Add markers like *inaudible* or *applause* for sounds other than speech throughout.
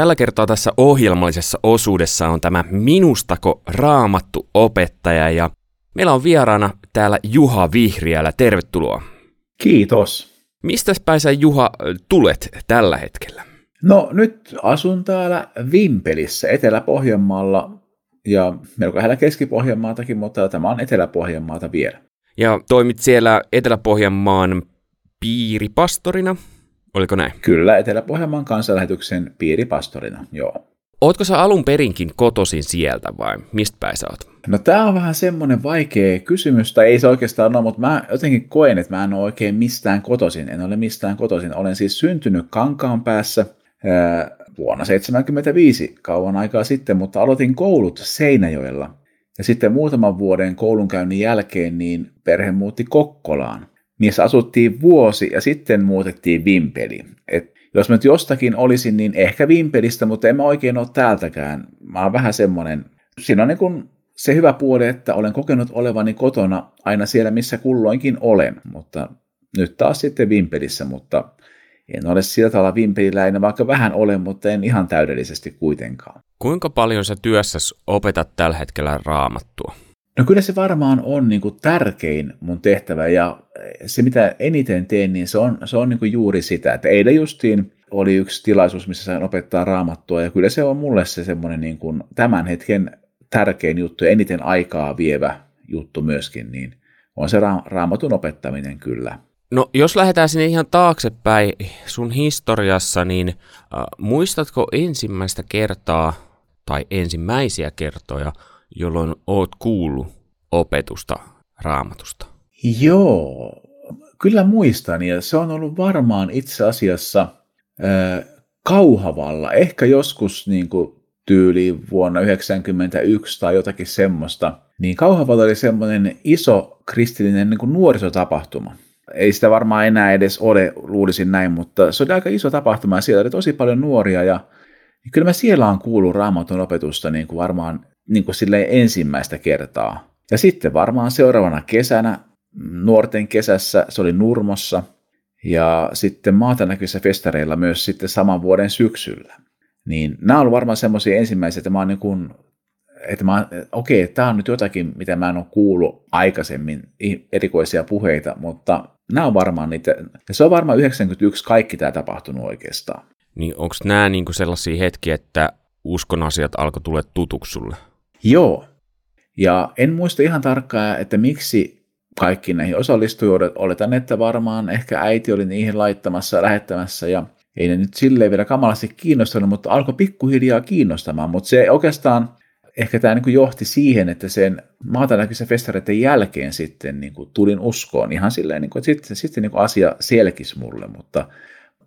Tällä kertaa tässä ohjelmallisessa osuudessa on tämä Minustako raamattu opettaja ja meillä on vieraana täällä Juha Vihriälä. Tervetuloa. Kiitos. Mistä päin sä Juha tulet tällä hetkellä? No nyt asun täällä Vimpelissä Etelä-Pohjanmaalla ja melko lähellä Keski-Pohjanmaatakin, mutta tämä on Etelä-Pohjanmaata vielä. Ja toimit siellä Etelä-Pohjanmaan piiripastorina, oliko näin? Kyllä, Etelä-Pohjanmaan kansanlähetyksen piiripastorina, joo. Ootko sä alun perinkin kotosin sieltä vai mistä päin sä oot? No tää on vähän semmoinen vaikea kysymys, tai ei se oikeastaan ole, mutta mä jotenkin koen, että mä en ole oikein mistään kotosin. En ole mistään kotosin. Olen siis syntynyt Kankaan päässä vuonna 1975, kauan aikaa sitten, mutta aloitin koulut Seinäjoella. Ja sitten muutaman vuoden koulunkäynnin jälkeen niin perhe muutti Kokkolaan. Niissä asuttiin vuosi ja sitten muutettiin Vimpeliin. Et jos mä nyt jostakin olisin, niin ehkä Vimpelistä, mutta en mä oikein ole täältäkään. Mä oon vähän semmoinen, siinä on niin kuin se hyvä puoli, että olen kokenut olevani kotona aina siellä, missä kulloinkin olen, mutta nyt taas sitten Vimpelissä, mutta en ole sillä tavalla vimpeliläinen, vaikka vähän olen, mutta en ihan täydellisesti kuitenkaan. Kuinka paljon sä työssäsi opetat tällä hetkellä raamattua? No kyllä se varmaan on niin kuin tärkein mun tehtävä ja se mitä eniten teen, niin se on, se on niin kuin juuri sitä, että eilen justiin oli yksi tilaisuus, missä sain opettaa raamattua ja kyllä se on mulle se semmoinen niin kuin tämän hetken tärkein juttu ja eniten aikaa vievä juttu myöskin, niin on se ra- raamatun opettaminen kyllä. No jos lähdetään sinne ihan taaksepäin sun historiassa, niin äh, muistatko ensimmäistä kertaa tai ensimmäisiä kertoja, jolloin oot kuullut opetusta raamatusta? Joo, kyllä muistan ja se on ollut varmaan itse asiassa äh, Kauhavalla, ehkä joskus niin kuin tyyliin vuonna 1991 tai jotakin semmoista, niin Kauhavalla oli semmoinen iso kristillinen niin kuin nuorisotapahtuma ei sitä varmaan enää edes ole, luulisin näin, mutta se oli aika iso tapahtuma ja siellä oli tosi paljon nuoria ja niin kyllä mä siellä on kuullut raamatun opetusta niin kuin varmaan niin kuin ensimmäistä kertaa. Ja sitten varmaan seuraavana kesänä, nuorten kesässä, se oli Nurmossa ja sitten maatanäköisissä festareilla myös sitten saman vuoden syksyllä. Niin nämä on varmaan semmoisia ensimmäisiä, että mä oon niin kuin että mä, okei, tämä on nyt jotakin, mitä mä en ole kuullut aikaisemmin, erikoisia puheita, mutta nämä on varmaan niitä, ja se on varmaan 91 kaikki tämä tapahtunut oikeastaan. Niin onko nämä niinku sellaisia hetkiä, että uskon asiat alkoi tulla tutuksi sulle? Joo, ja en muista ihan tarkkaan, että miksi kaikki näihin osallistujat, oletan, että varmaan ehkä äiti oli niihin laittamassa ja lähettämässä, ja ei ne nyt silleen vielä kamalasti kiinnostanut, mutta alkoi pikkuhiljaa kiinnostamaan, mutta se oikeastaan ehkä tämä niin johti siihen, että sen maatanäköisen festareiden jälkeen sitten niin kuin tulin uskoon. Ihan silleen, niin kuin, että sitten, sitten niin kuin asia selkisi mulle, mutta,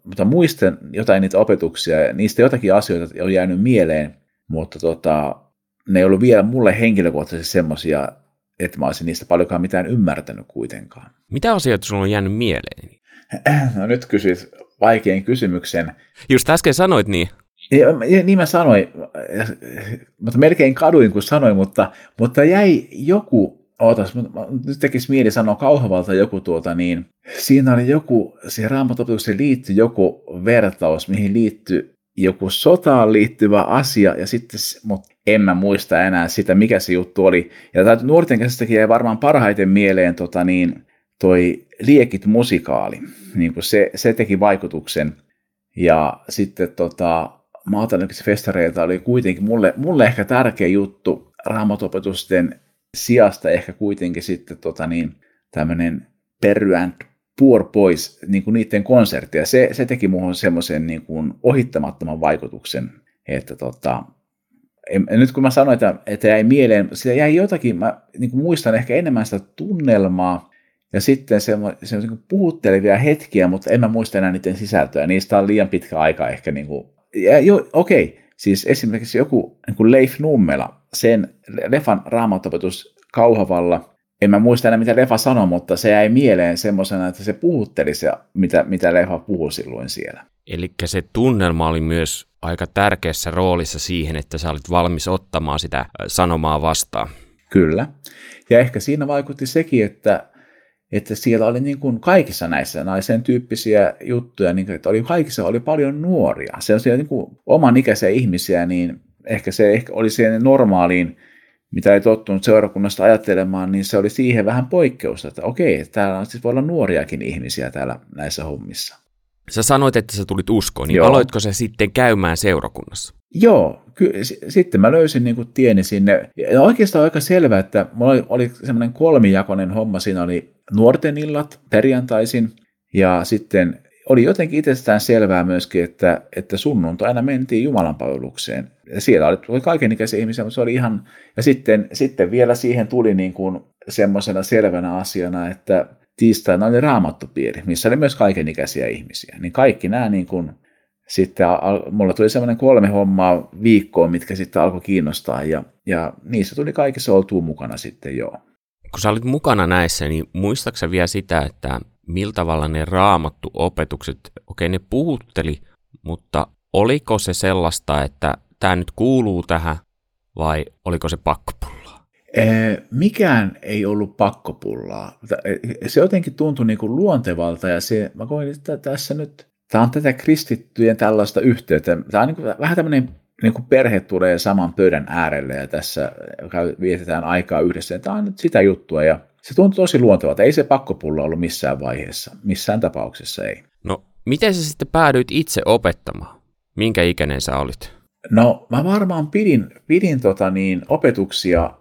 mutta muistan jotain niitä opetuksia ja niistä jotakin asioita on jäänyt mieleen, mutta tota, ne ei ollut vielä mulle henkilökohtaisesti semmoisia, että mä olisin niistä paljonkaan mitään ymmärtänyt kuitenkaan. Mitä asioita sulla on jäänyt mieleen? *clears throat* No nyt kysyt vaikean kysymyksen. Just äsken sanoit niin. Ja, niin mä sanoin, mutta melkein kaduin kun sanoin, mutta, mutta jäi joku, ootas, nyt tekisi mieli sanoa kauhavalta joku tuota, niin siinä oli joku, siihen raamatopetukseen liittyi joku vertaus, mihin liittyi joku sotaan liittyvä asia, ja sitten, mutta en mä muista enää sitä, mikä se juttu oli. Ja tämä nuorten käsistäkin jäi varmaan parhaiten mieleen tota, niin, toi Liekit musikaali, niin kuin se, se teki vaikutuksen. Ja sitten tota, maatalous festareilta oli kuitenkin mulle, mulle ehkä tärkeä juttu raamatopetusten sijasta ehkä kuitenkin sitten tota niin, tämmöinen Perry and Poor Boys, niin kuin niiden konsertti, ja se, se teki muuhun semmoisen niin kuin ohittamattoman vaikutuksen, että tota, en, nyt kun mä sanoin, että, että jäi mieleen, sitä jäi jotakin, mä niin kuin muistan ehkä enemmän sitä tunnelmaa, ja sitten se, niin puhuttelevia hetkiä, mutta en mä muista enää niiden sisältöä. Niistä on liian pitkä aika ehkä niin kuin ja jo, okei, siis esimerkiksi joku niin kuin Leif Nummela, sen Lefan raamatopetus Kauhavalla, en mä muista enää mitä Lefa sanoi, mutta se jäi mieleen semmoisena, että se puhutteli se, mitä, mitä Lefa puhui silloin siellä. Eli se tunnelma oli myös aika tärkeässä roolissa siihen, että sä olit valmis ottamaan sitä sanomaa vastaan. Kyllä. Ja ehkä siinä vaikutti sekin, että, että siellä oli niin kuin kaikissa näissä naisen tyyppisiä juttuja, niin että oli kaikissa oli paljon nuoria. Se on niin kuin oman ikäisiä ihmisiä, niin ehkä se ehkä oli siihen normaaliin, mitä ei tottunut seurakunnasta ajattelemaan, niin se oli siihen vähän poikkeusta, että okei, täällä on siis voi olla nuoriakin ihmisiä täällä näissä hommissa. Sä sanoit, että sä tulit uskoon, niin Joo. aloitko se sitten käymään seurakunnassa? Joo, ky- sitten mä löysin niin kuin tieni sinne. Ja oikeastaan aika selvää, että mulla oli, oli semmoinen kolmijakoinen homma. Siinä oli nuorten illat perjantaisin ja sitten oli jotenkin itsestään selvää myöskin, että, että sunnuntaina mentiin Jumalan palvelukseen. Ja siellä oli, oli kaikenikäisiä ihmisiä, mutta se oli ihan... Ja sitten, sitten vielä siihen tuli niin kuin semmoisena selvänä asiana, että tiistaina oli raamattupiiri, missä oli myös kaikenikäisiä ihmisiä. Niin kaikki nämä niin kuin sitten mulla tuli semmoinen kolme hommaa viikkoon, mitkä sitten alkoi kiinnostaa ja, ja niissä tuli kaikissa oltua mukana sitten joo. Kun sä olit mukana näissä, niin muistaaksä vielä sitä, että millä tavalla ne raamattu opetukset, okei ne puhutteli, mutta oliko se sellaista, että tämä nyt kuuluu tähän vai oliko se pakkopullaa? Mikään ei ollut pakkopullaa. Se jotenkin tuntui niin kuin luontevalta ja se, mä koin, että tässä nyt tämä on tätä kristittyjen tällaista yhteyttä. Tämä on niin kuin, vähän tämmöinen niin kuin perhe tulee saman pöydän äärelle ja tässä vietetään aikaa yhdessä. Tämä on nyt sitä juttua ja se tuntuu tosi luontevalta. Ei se pakkopulla ollut missään vaiheessa, missään tapauksessa ei. No, miten sä sitten päädyit itse opettamaan? Minkä ikäinen sä olit? No, mä varmaan pidin, pidin tota niin, opetuksia,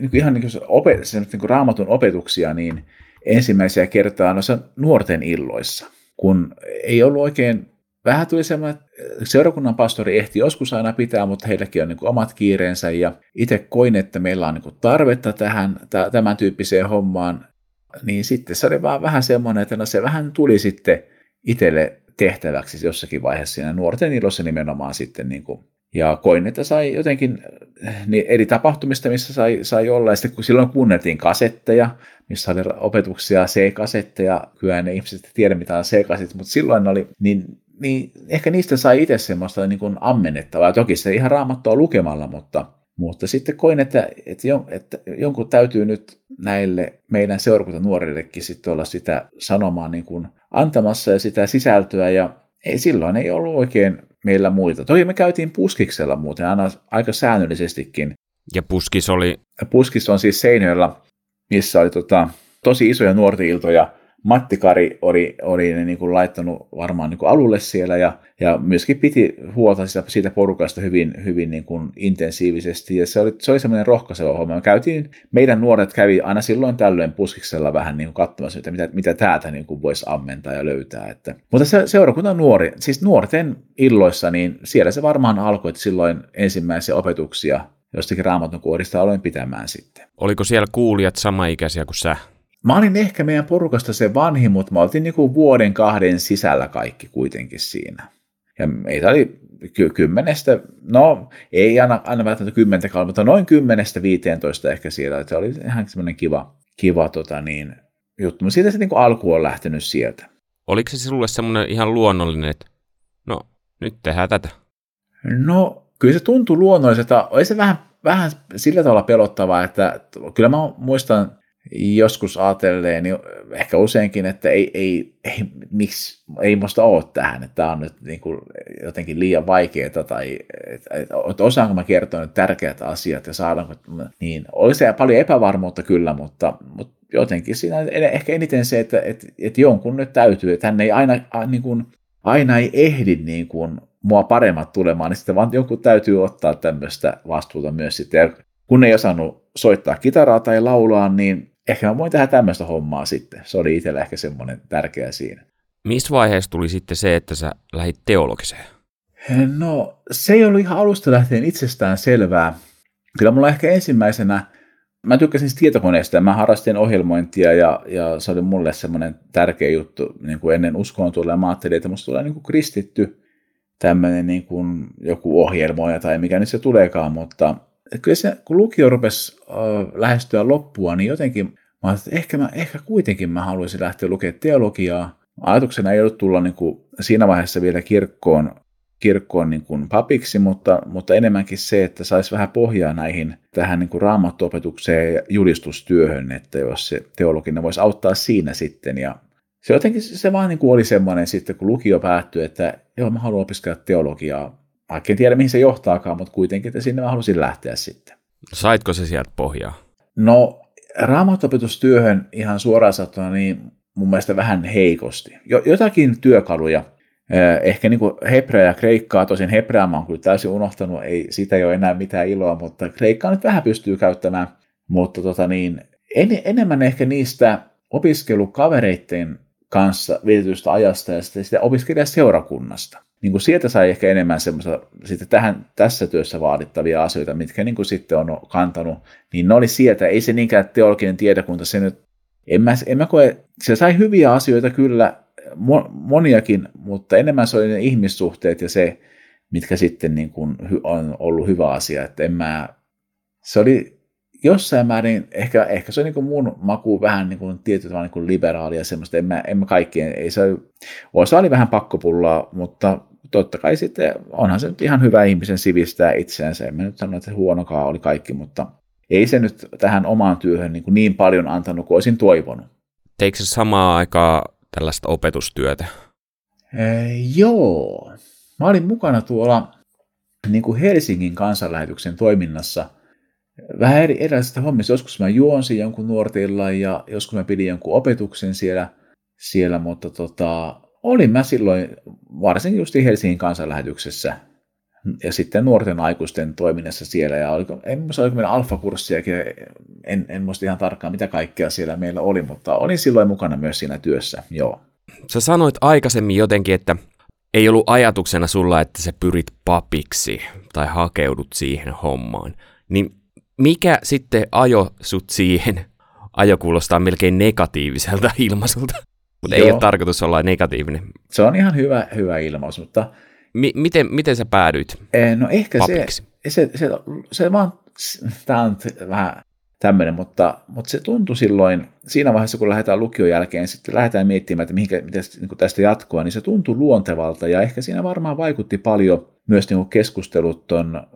niin ihan niin kuin, opet, niin kuin raamatun opetuksia, niin ensimmäisiä kertaa noissa nuorten illoissa kun ei ollut oikein, vähän tuli semmoinen, seurakunnan pastori ehti joskus aina pitää, mutta heilläkin on niin kuin omat kiireensä ja itse koin, että meillä on niin kuin tarvetta tähän, tämän tyyppiseen hommaan, niin sitten se oli vaan vähän semmoinen, että no se vähän tuli sitten itselle tehtäväksi jossakin vaiheessa siinä nuorten ilossa nimenomaan sitten niin kuin ja koin, että sai jotenkin niin eri tapahtumista, missä sai, sai olla. Ja sitten kun silloin kuunneltiin kasetteja, missä oli opetuksia C-kasetteja, kyllä ne ihmiset tiedä mitä on C-kaset, mutta silloin oli, niin, niin ehkä niistä sai itse semmoista niin kuin ammennettavaa. Toki se ihan raamattua lukemalla, mutta, mutta sitten koin, että, että, jon, että jonkun täytyy nyt näille meidän seurakunta nuorillekin sitten olla sitä sanomaa niin kuin antamassa ja sitä sisältöä ja ei, silloin ei ollut oikein meillä muita. Toki me käytiin puskiksella muuten aina aika säännöllisestikin. Ja puskis oli? Puskis on siis Seinäjoella, missä oli tota, tosi isoja nuorten iltoja Matti Kari oli, oli ne niin kuin laittanut varmaan niin kuin alulle siellä ja, ja myöskin piti huolta siitä, siitä porukasta hyvin, hyvin niin kuin intensiivisesti ja se oli, se oli semmoinen rohkaiseva homma. Me käytiin, meidän nuoret kävi aina silloin tällöin puskiksella vähän niin kuin katsomassa, että mitä, mitä täältä niin kuin voisi ammentaa ja löytää. Että. Mutta se, seurakunta nuori, siis nuorten illoissa, niin siellä se varmaan alkoi, että silloin ensimmäisiä opetuksia jostakin raamatun kuorista aloin pitämään sitten. Oliko siellä kuulijat samaikäisiä kuin sä? Mä olin ehkä meidän porukasta se vanhin, mutta mä oltiin niinku vuoden kahden sisällä kaikki kuitenkin siinä. Ja meitä oli ky- kymmenestä, no ei aina, aina välttämättä kymmentä mutta noin kymmenestä viiteentoista ehkä siellä. Se oli ihan semmoinen kiva, kiva tota niin, juttu. Mutta siitä se niin alku on lähtenyt sieltä. Oliko se sinulle semmoinen ihan luonnollinen, että no nyt tehdään tätä? No kyllä se tuntui luonnolliselta. Oli se vähän, vähän sillä tavalla pelottavaa, että kyllä mä muistan joskus ajatelleen, niin ehkä useinkin, että ei, ei, ei, miksi, ei musta ole tähän, että tämä on nyt niin kuin jotenkin liian vaikeaa, tai että, että osaanko mä kertoa nyt tärkeät asiat ja saadaanko, niin oli se paljon epävarmuutta kyllä, mutta, mutta jotenkin siinä ehkä eniten se, että, että, että jonkun nyt täytyy, että hän ei aina, niin kuin, aina ei ehdi niin kuin mua paremmat tulemaan, niin sitten vaan joku täytyy ottaa tämmöistä vastuuta myös sitten. Ja kun ei osannut soittaa kitaraa tai laulaa, niin ehkä mä voin tehdä tämmöistä hommaa sitten. Se oli itsellä ehkä semmoinen tärkeä siinä. Missä vaiheessa tuli sitten se, että sä lähdit teologiseen? No, se ei ollut ihan alusta lähtien itsestään selvää. Kyllä mulla ehkä ensimmäisenä, mä tykkäsin tietokoneesta ja mä harrastin ohjelmointia ja, ja se oli mulle semmoinen tärkeä juttu niin kuin ennen uskoon tulla. Mä ajattelin, että musta tulee niin kuin kristitty tämmöinen niin kuin joku ohjelmoija tai mikä nyt se tuleekaan, mutta kyllä se, kun lukio rupesi äh, lähestyä loppua, niin jotenkin mä että ehkä, mä, ehkä kuitenkin mä haluaisin lähteä lukemaan teologiaa. Ajatuksena ei ollut tulla niin kuin siinä vaiheessa vielä kirkkoon kirkkoon niin kuin papiksi, mutta, mutta enemmänkin se, että saisi vähän pohjaa näihin tähän niin kuin raamattuopetukseen ja julistustyöhön, että jos se teologinen voisi auttaa siinä sitten. Ja se jotenkin se vaan niin kuin oli semmoinen sitten, kun lukio päättyi, että joo, mä haluan opiskella teologiaa, vaikka en tiedä mihin se johtaakaan, mutta kuitenkin, että sinne mä halusin lähteä sitten. Saitko se sieltä pohjaa? No, raamattuopetustyöhön ihan suoraan sanottuna niin mun mielestä vähän heikosti. Jotakin työkaluja, Ehkä niin hebrea ja kreikkaa, tosin hebrea mä oon kyllä täysin unohtanut, ei, siitä ei ole enää mitään iloa, mutta kreikkaa nyt vähän pystyy käyttämään, mutta tota niin, en, enemmän ehkä niistä opiskelukavereiden kanssa vietetystä ajasta ja sitten sitä opiskelijaseurakunnasta. Niin kuin sieltä sai ehkä enemmän semmoista sitten tähän, tässä työssä vaadittavia asioita, mitkä niin kuin sitten on kantanut, niin ne oli sieltä. Ei se niinkään teologinen tiedekunta, se nyt, en mä, en mä koe, se sai hyviä asioita kyllä moniakin, mutta enemmän se oli ne ihmissuhteet ja se, mitkä sitten niin kuin on ollut hyvä asia. Että en mä, se oli jossain määrin, ehkä, ehkä se on niin mun maku vähän niin kuin tietyllä tavalla niin kuin liberaalia semmoista, en mä, en mä kaikkien, ei se, osa oli vähän pakkopullaa, mutta totta kai sitten onhan se nyt ihan hyvä ihmisen sivistää itseänsä, en mä nyt sano, että se huonokaa oli kaikki, mutta ei se nyt tähän omaan työhön niin, kuin niin paljon antanut kuin olisin toivonut. Teikö se samaa aikaa tällaista opetustyötä? Ee, joo. Mä olin mukana tuolla niin kuin Helsingin kansanlähetyksen toiminnassa vähän eri, erilaisista hommista. Joskus mä juonsin jonkun nuortilla ja joskus mä pidin jonkun opetuksen siellä, siellä mutta tota, olin mä silloin varsinkin just Helsingin kansanlähetyksessä ja sitten nuorten aikuisten toiminnassa siellä, ja oliko, en muista oliko meillä alfakurssiakin, en, en muista ihan tarkkaan mitä kaikkea siellä meillä oli, mutta olin silloin mukana myös siinä työssä, joo. Sä sanoit aikaisemmin jotenkin, että ei ollut ajatuksena sulla, että sä pyrit papiksi tai hakeudut siihen hommaan, niin mikä sitten ajo sut siihen? Ajo kuulostaa melkein negatiiviselta *laughs* ilmaisulta, mutta ei ole tarkoitus olla negatiivinen. Se on ihan hyvä, hyvä ilmaus, mutta Mi- miten, miten sä päädyit eh, No ehkä papiksi? se, se, se, se vaan, tämä on vähän tämmöinen, mutta, mutta se tuntui silloin, siinä vaiheessa kun lähdetään lukion jälkeen, sitten lähdetään miettimään, että mihinkä, miten niin tästä jatkoa, niin se tuntui luontevalta ja ehkä siinä varmaan vaikutti paljon myös niin keskustelut ton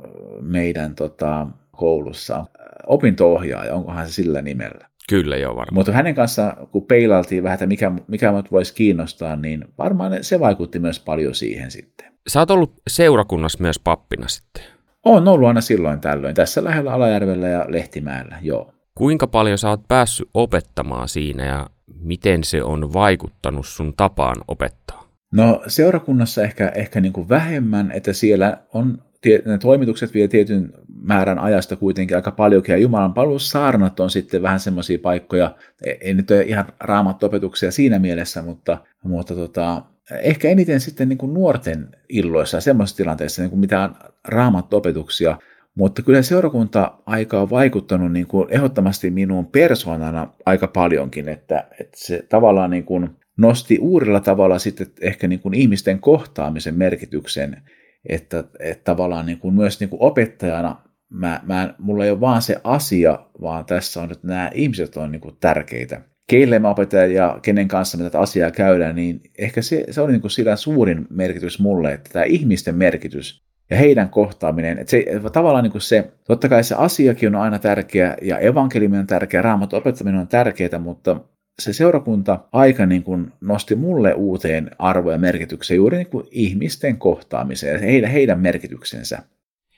meidän tota, koulussa. Opinto-ohjaaja, onkohan se sillä nimellä? Kyllä joo varmaan. Mutta hänen kanssa, kun peilaltiin vähän, että mikä, mikä mut voisi kiinnostaa, niin varmaan se vaikutti myös paljon siihen sitten. Sä oot ollut seurakunnassa myös pappina sitten. On ollut aina silloin tällöin, tässä lähellä Alajärvellä ja Lehtimäellä, joo. Kuinka paljon sä oot päässyt opettamaan siinä ja miten se on vaikuttanut sun tapaan opettaa? No seurakunnassa ehkä, ehkä niin kuin vähemmän, että siellä on ne toimitukset vie tietyn määrän ajasta kuitenkin aika paljonkin, ja Jumalan palvelussaarnat on sitten vähän semmoisia paikkoja, ei nyt ole ihan raamattopetuksia siinä mielessä, mutta, mutta tota, ehkä eniten sitten niin kuin nuorten illoissa ja semmoisissa tilanteissa niin kuin mitään raamattopetuksia, mutta kyllä seurakunta-aika on vaikuttanut niin kuin ehdottomasti minuun persoonana aika paljonkin, että, että se tavallaan niin kuin nosti uudella tavalla sitten ehkä niin kuin ihmisten kohtaamisen merkityksen, että, että tavallaan niin kuin myös niin kuin opettajana mä, mä, mulla ei ole vaan se asia, vaan tässä on, että nämä ihmiset on niin kuin tärkeitä. Keille mä opetan ja kenen kanssa me tätä asiaa käydään, niin ehkä se, se oli niin kuin sillä suurin merkitys mulle, että tämä ihmisten merkitys ja heidän kohtaaminen, että se tavallaan niin kuin se, totta kai se asiakin on aina tärkeä ja evankeliumi on tärkeä, raamatun opettaminen on tärkeää, mutta se seurakunta-aika niin kuin nosti mulle uuteen arvoja ja merkitykseen juuri niin kuin ihmisten kohtaamiseen ja heidän, heidän merkityksensä.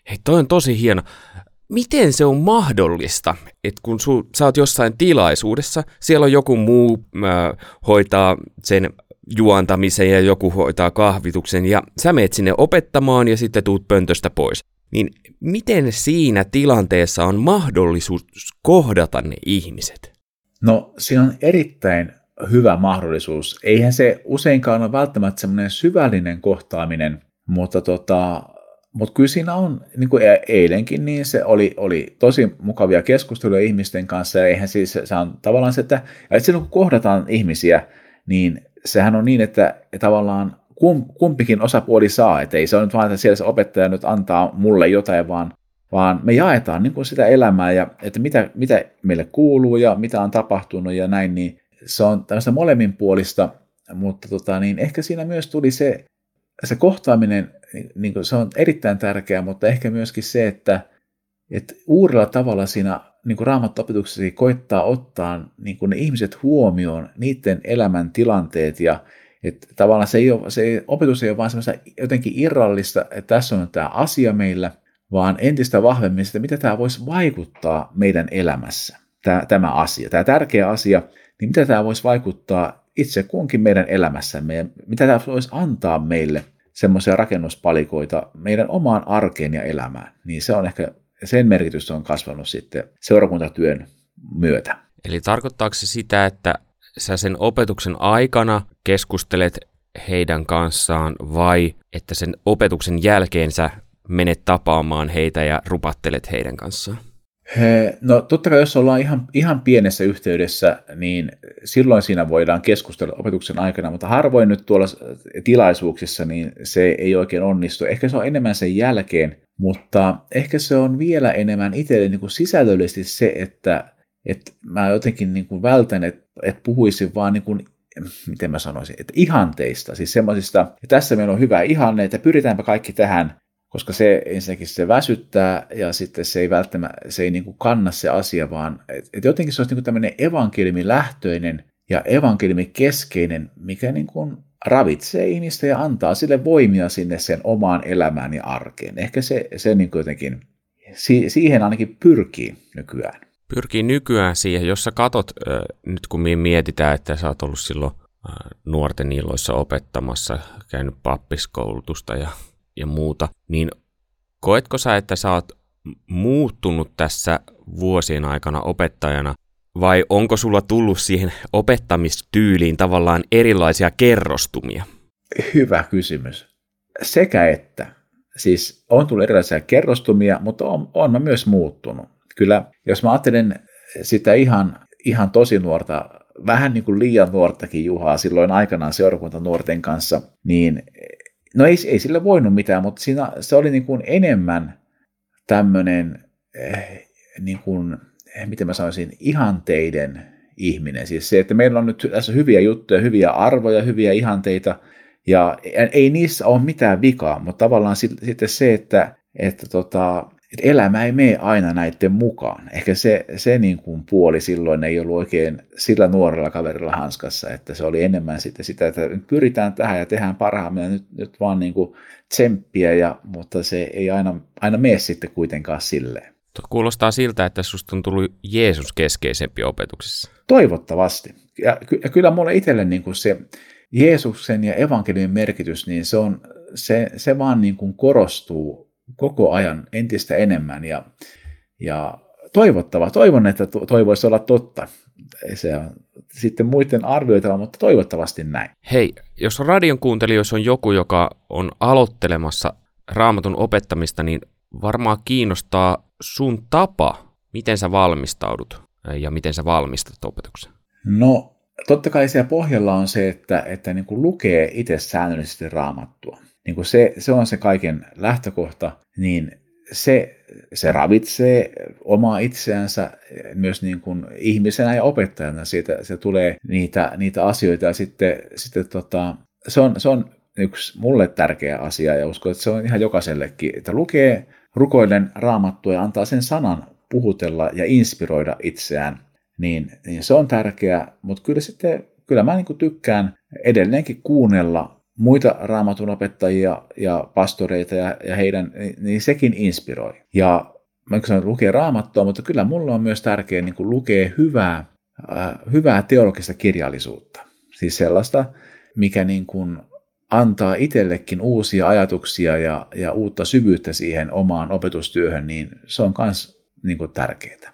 Hei, toi on tosi hieno miten se on mahdollista, että kun su, sä oot jossain tilaisuudessa, siellä on joku muu äh, hoitaa sen juontamisen ja joku hoitaa kahvituksen ja sä meet sinne opettamaan ja sitten tuut pöntöstä pois. Niin miten siinä tilanteessa on mahdollisuus kohdata ne ihmiset? No siinä on erittäin hyvä mahdollisuus. Eihän se useinkaan ole välttämättä semmoinen syvällinen kohtaaminen, mutta tota, mutta kyllä siinä on, niin kuin e- eilenkin, niin se oli, oli tosi mukavia keskusteluja ihmisten kanssa, ja eihän siis, se on tavallaan se, että, ja silloin kun kohdataan ihmisiä, niin sehän on niin, että tavallaan kumpikin osapuoli saa, että ei se ole nyt vaan, että siellä se opettaja nyt antaa mulle jotain, vaan, vaan me jaetaan niin kuin sitä elämää, ja että mitä, mitä meille kuuluu ja mitä on tapahtunut ja näin, niin se on tämmöistä molemminpuolista, mutta tota, niin ehkä siinä myös tuli se, se kohtaaminen niin kuin se on erittäin tärkeää, mutta ehkä myöskin se, että, että uudella tavalla siinä niin kuin raamattopetuksessa koittaa ottaa niin kuin ne ihmiset huomioon, niiden elämän tilanteet ja että tavallaan se, ei ole, se opetus ei ole vaan semmoista jotenkin irrallista, että tässä on tämä asia meillä, vaan entistä vahvemmin sitä, mitä tämä voisi vaikuttaa meidän elämässä, tämä, tämä asia, tämä tärkeä asia, niin mitä tämä voisi vaikuttaa itse kunkin meidän elämässämme ja mitä tämä voisi antaa meille semmoisia rakennuspalikoita meidän omaan arkeen ja elämään, niin se on ehkä, sen merkitys on kasvanut sitten seurakuntatyön myötä. Eli tarkoittaako se sitä, että sä sen opetuksen aikana keskustelet heidän kanssaan vai että sen opetuksen jälkeen sä menet tapaamaan heitä ja rupattelet heidän kanssaan? No totta kai jos ollaan ihan, ihan pienessä yhteydessä, niin silloin siinä voidaan keskustella opetuksen aikana, mutta harvoin nyt tuolla tilaisuuksissa niin se ei oikein onnistu. Ehkä se on enemmän sen jälkeen, mutta ehkä se on vielä enemmän itselle niin kuin sisällöllisesti se, että, että mä jotenkin niin kuin vältän, että, että puhuisin vaan niin kuin miten mä sanoisin, että ihanteista, siis semmoisista, tässä meillä on hyvä ihanne, että pyritäänpä kaikki tähän, koska se ensinnäkin se väsyttää ja sitten se ei välttämättä, se ei niin kuin kanna se asia, vaan että jotenkin se olisi niin kuin tämmöinen evankeliumilähtöinen ja evankeliumikeskeinen, mikä niin kuin ravitsee ihmistä ja antaa sille voimia sinne sen omaan elämään ja arkeen. Ehkä se, se niin kuin jotenkin, siihen ainakin pyrkii nykyään. Pyrkii nykyään siihen, jos sä katot, nyt kun mietitään, että sä oot ollut silloin nuorten illoissa opettamassa, käynyt pappiskoulutusta ja ja muuta, niin koetko sä, että sä oot muuttunut tässä vuosien aikana opettajana, vai onko sulla tullut siihen opettamistyyliin tavallaan erilaisia kerrostumia? Hyvä kysymys. Sekä että. Siis on tullut erilaisia kerrostumia, mutta on, on mä myös muuttunut. Kyllä, jos mä ajattelen sitä ihan, ihan tosi nuorta, vähän niin kuin liian nuortakin Juhaa silloin aikanaan seurakunta nuorten kanssa, niin no ei, ei sille voinut mitään, mutta siinä, se oli niin kuin enemmän tämmöinen, eh, niin kuin, eh, miten mä sanoisin, ihanteiden ihminen. Siis se, että meillä on nyt tässä hyviä juttuja, hyviä arvoja, hyviä ihanteita, ja ei niissä ole mitään vikaa, mutta tavallaan sitten se, että, että tota, että elämä ei mene aina näiden mukaan. Ehkä se, se niin kuin puoli silloin ei ollut oikein sillä nuorella kaverilla hanskassa, että se oli enemmän sitten sitä, että nyt pyritään tähän ja tehdään parhaamme ja nyt, nyt vaan niin kuin tsemppiä, ja, mutta se ei aina, aina mene sitten kuitenkaan silleen. Tuo kuulostaa siltä, että susta on tullut Jeesus keskeisempi opetuksessa. Toivottavasti. Ja, ja kyllä mulle itselle niin kuin se Jeesuksen ja evankeliumin merkitys, niin se, on, se, se vaan niin kuin korostuu koko ajan entistä enemmän ja, ja toivottava, toivon, että toi voisi olla totta. Se on sitten muiden arvioitava, mutta toivottavasti näin. Hei, jos radion kuuntelijoissa on joku, joka on aloittelemassa raamatun opettamista, niin varmaan kiinnostaa sun tapa, miten sä valmistaudut ja miten sä valmistat opetuksen. No, totta kai siellä pohjalla on se, että, että niin kuin lukee itse säännöllisesti raamattua niin kuin se, se on se kaiken lähtökohta, niin se, se ravitsee omaa itseänsä myös niin kuin ihmisenä ja opettajana. Siitä se tulee niitä, niitä asioita ja sitten, sitten tota, se, on, se on yksi mulle tärkeä asia ja uskon, että se on ihan jokaisellekin, että lukee rukoillen raamattua ja antaa sen sanan puhutella ja inspiroida itseään, niin, niin se on tärkeää, mutta kyllä sitten kyllä mä niin tykkään edelleenkin kuunnella muita raamatunopettajia ja pastoreita ja, ja heidän, niin sekin inspiroi. Ja mä sanon, lukee raamattua, mutta kyllä mulla on myös tärkeää niin lukea hyvää, äh, hyvää teologista kirjallisuutta. Siis sellaista, mikä niin kuin antaa itsellekin uusia ajatuksia ja, ja uutta syvyyttä siihen omaan opetustyöhön, niin se on myös niin tärkeää.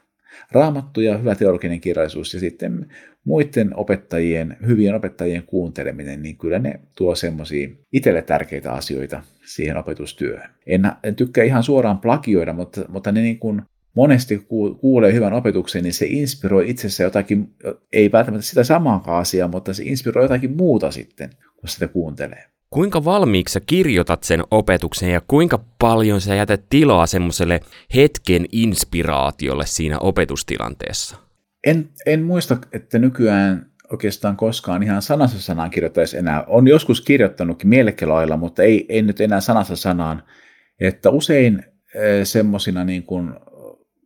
Raamattu ja hyvä teologinen kirjallisuus ja sitten muiden opettajien, hyvien opettajien kuunteleminen, niin kyllä ne tuo semmoisia itselle tärkeitä asioita siihen opetustyöhön. En, en tykkää ihan suoraan plagioida, mutta, mutta ne niin kuin monesti kuulee hyvän opetuksen, niin se inspiroi itsessä jotakin, ei välttämättä sitä samaa asiaa, mutta se inspiroi jotakin muuta sitten, kun sitä kuuntelee. Kuinka valmiiksi sä kirjoitat sen opetuksen ja kuinka paljon sä jätät tilaa semmoiselle hetken inspiraatiolle siinä opetustilanteessa? En, en muista, että nykyään oikeastaan koskaan ihan sanassa sanaan kirjoittaisi enää. On joskus kirjoittanutkin mielekelailla, mutta ei, ei nyt enää sanassa sanaan. Että usein e, semmoisina niin kuin,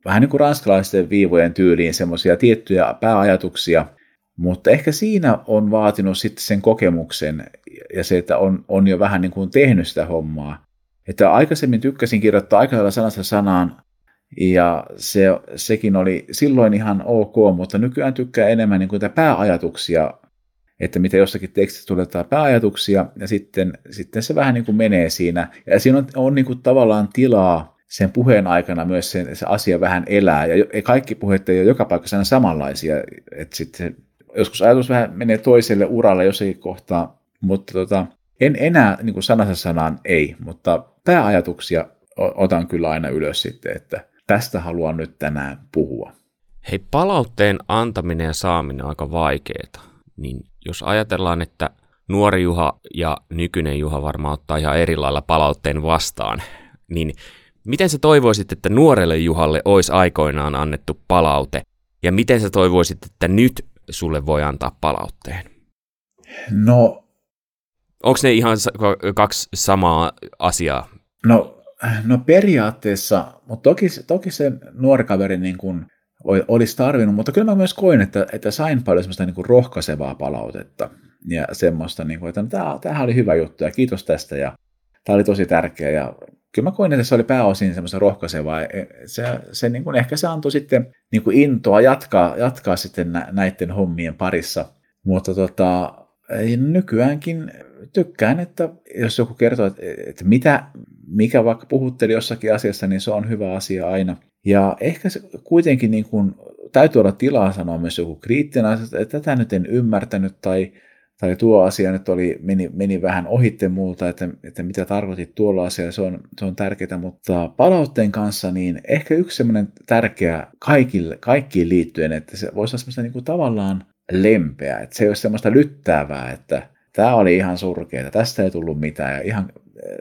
vähän niin kuin ranskalaisten viivojen tyyliin semmoisia tiettyjä pääajatuksia, mutta ehkä siinä on vaatinut sitten sen kokemuksen ja se, että on, on jo vähän niin kuin tehnyt sitä hommaa. Että aikaisemmin tykkäsin kirjoittaa aika lailla sanasta sanaan, ja se, sekin oli silloin ihan ok, mutta nykyään tykkää enemmän niin kuin pääajatuksia, että mitä jossakin tekstissä tulee pääajatuksia, ja sitten, sitten se vähän niin kuin menee siinä. Ja siinä on, on niin kuin tavallaan tilaa sen puheen aikana myös sen, se asia vähän elää, ja kaikki puheet ei ole joka paikassa samanlaisia, että sitten joskus ajatus vähän menee toiselle uralle jossakin kohtaa, mutta tota, en enää niin kuin sanassa sanaan ei, mutta pääajatuksia otan kyllä aina ylös sitten, että tästä haluan nyt tänään puhua. Hei, palautteen antaminen ja saaminen on aika vaikeaa. Niin jos ajatellaan, että nuori Juha ja nykyinen Juha varmaan ottaa ihan eri lailla palautteen vastaan, niin miten sä toivoisit, että nuorelle Juhalle olisi aikoinaan annettu palaute? Ja miten sä toivoisit, että nyt sulle voi antaa palautteen? No... Onko ne ihan kaksi samaa asiaa? No No periaatteessa, mutta toki, toki se nuori kaveri niin kuin olisi tarvinnut, mutta kyllä mä myös koin, että, että sain paljon semmoista niin kuin rohkaisevaa palautetta ja semmoista, niin kuin, että no, tämä, tämähän oli hyvä juttu ja kiitos tästä ja tämä oli tosi tärkeä ja kyllä mä koin, että se oli pääosin semmoista rohkaisevaa. Se, se niin kuin, ehkä se antoi sitten niin kuin intoa jatkaa, jatkaa sitten näiden hommien parissa, mutta tota, nykyäänkin tykkään, että jos joku kertoo, että, että mitä, mikä vaikka puhutteli jossakin asiassa, niin se on hyvä asia aina. Ja ehkä se kuitenkin niin kuin, täytyy olla tilaa sanoa myös joku kriittinen asia, että tätä nyt en ymmärtänyt tai, tai tuo asia nyt oli, meni, meni vähän ohitte multa, että, että mitä tarkoitit tuolla asialla, se on, se on tärkeää, mutta palautteen kanssa niin ehkä yksi semmoinen tärkeä kaikille, kaikkiin liittyen, että se voisi olla semmoista niin kuin tavallaan lempeä, että se ei ole semmoista lyttäävää, että tämä oli ihan surkeaa, tästä ei tullut mitään. Ja ihan,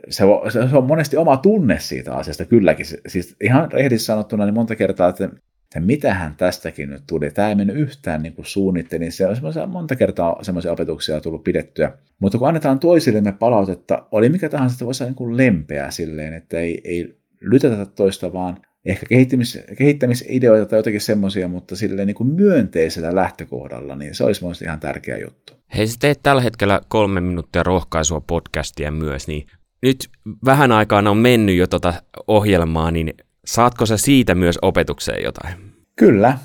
se, on, se on monesti oma tunne siitä asiasta kylläkin. Siis ihan rehdissä sanottuna niin monta kertaa, että, että mitähän tästäkin nyt tuli. Tämä ei mennyt yhtään niin kuin suunnittelin. Se on monta kertaa semmoisia opetuksia tullut pidettyä. Mutta kun annetaan toisillemme palautetta, oli mikä tahansa, että voisi olla niin lempeä silleen, että ei, ei lytätä toista, vaan ehkä kehittämis, kehittämisideoita tai jotakin semmoisia, mutta silleen niin kuin myönteisellä lähtökohdalla, niin se olisi mielestäni ihan tärkeä juttu. Hei, sä teet tällä hetkellä kolme minuuttia rohkaisua podcastia myös, niin nyt vähän aikaa on mennyt jo tota ohjelmaa, niin saatko sä siitä myös opetukseen jotain? Kyllä,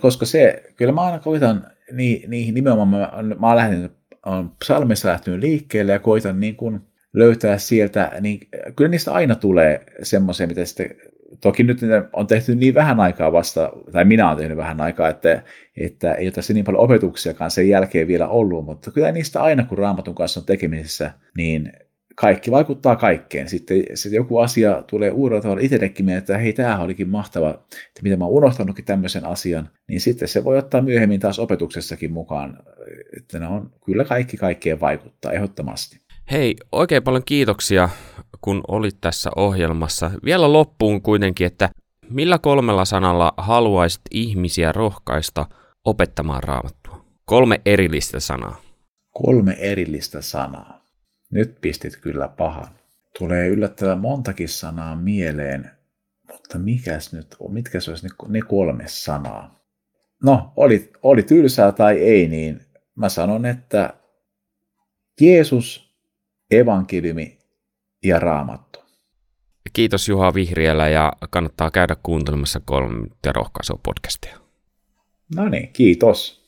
koska se, kyllä mä aina koitan niin, niin nimenomaan, mä, mä oon lähtenyt, on psalmissa lähtenyt liikkeelle ja koitan niin kuin löytää sieltä, niin kyllä niistä aina tulee semmoisia, mitä sitten toki nyt on tehty niin vähän aikaa vasta, tai minä olen tehnyt vähän aikaa, että, että ei ole tässä niin paljon opetuksiakaan sen jälkeen vielä ollut, mutta kyllä niistä aina, kun raamatun kanssa on tekemisissä, niin kaikki vaikuttaa kaikkeen. Sitten, sitten joku asia tulee uudella tavalla itsellekin mieleen, että hei, tämä olikin mahtava, että mitä mä oon unohtanutkin tämmöisen asian, niin sitten se voi ottaa myöhemmin taas opetuksessakin mukaan, että ne on, kyllä kaikki kaikkeen vaikuttaa ehdottomasti. Hei, oikein paljon kiitoksia, kun olit tässä ohjelmassa. Vielä loppuun kuitenkin, että millä kolmella sanalla haluaisit ihmisiä rohkaista opettamaan raamattua? Kolme erillistä sanaa. Kolme erillistä sanaa. Nyt pistit kyllä pahan. Tulee yllättävän montakin sanaa mieleen, mutta mikäs nyt, mitkä se olisi ne kolme sanaa? No, oli, oli tylsää tai ei, niin mä sanon, että Jeesus evankeliumi ja raamattu. Kiitos Juha Vihriälä ja kannattaa käydä kuuntelemassa kolme rohkaisua podcastia. No niin, kiitos.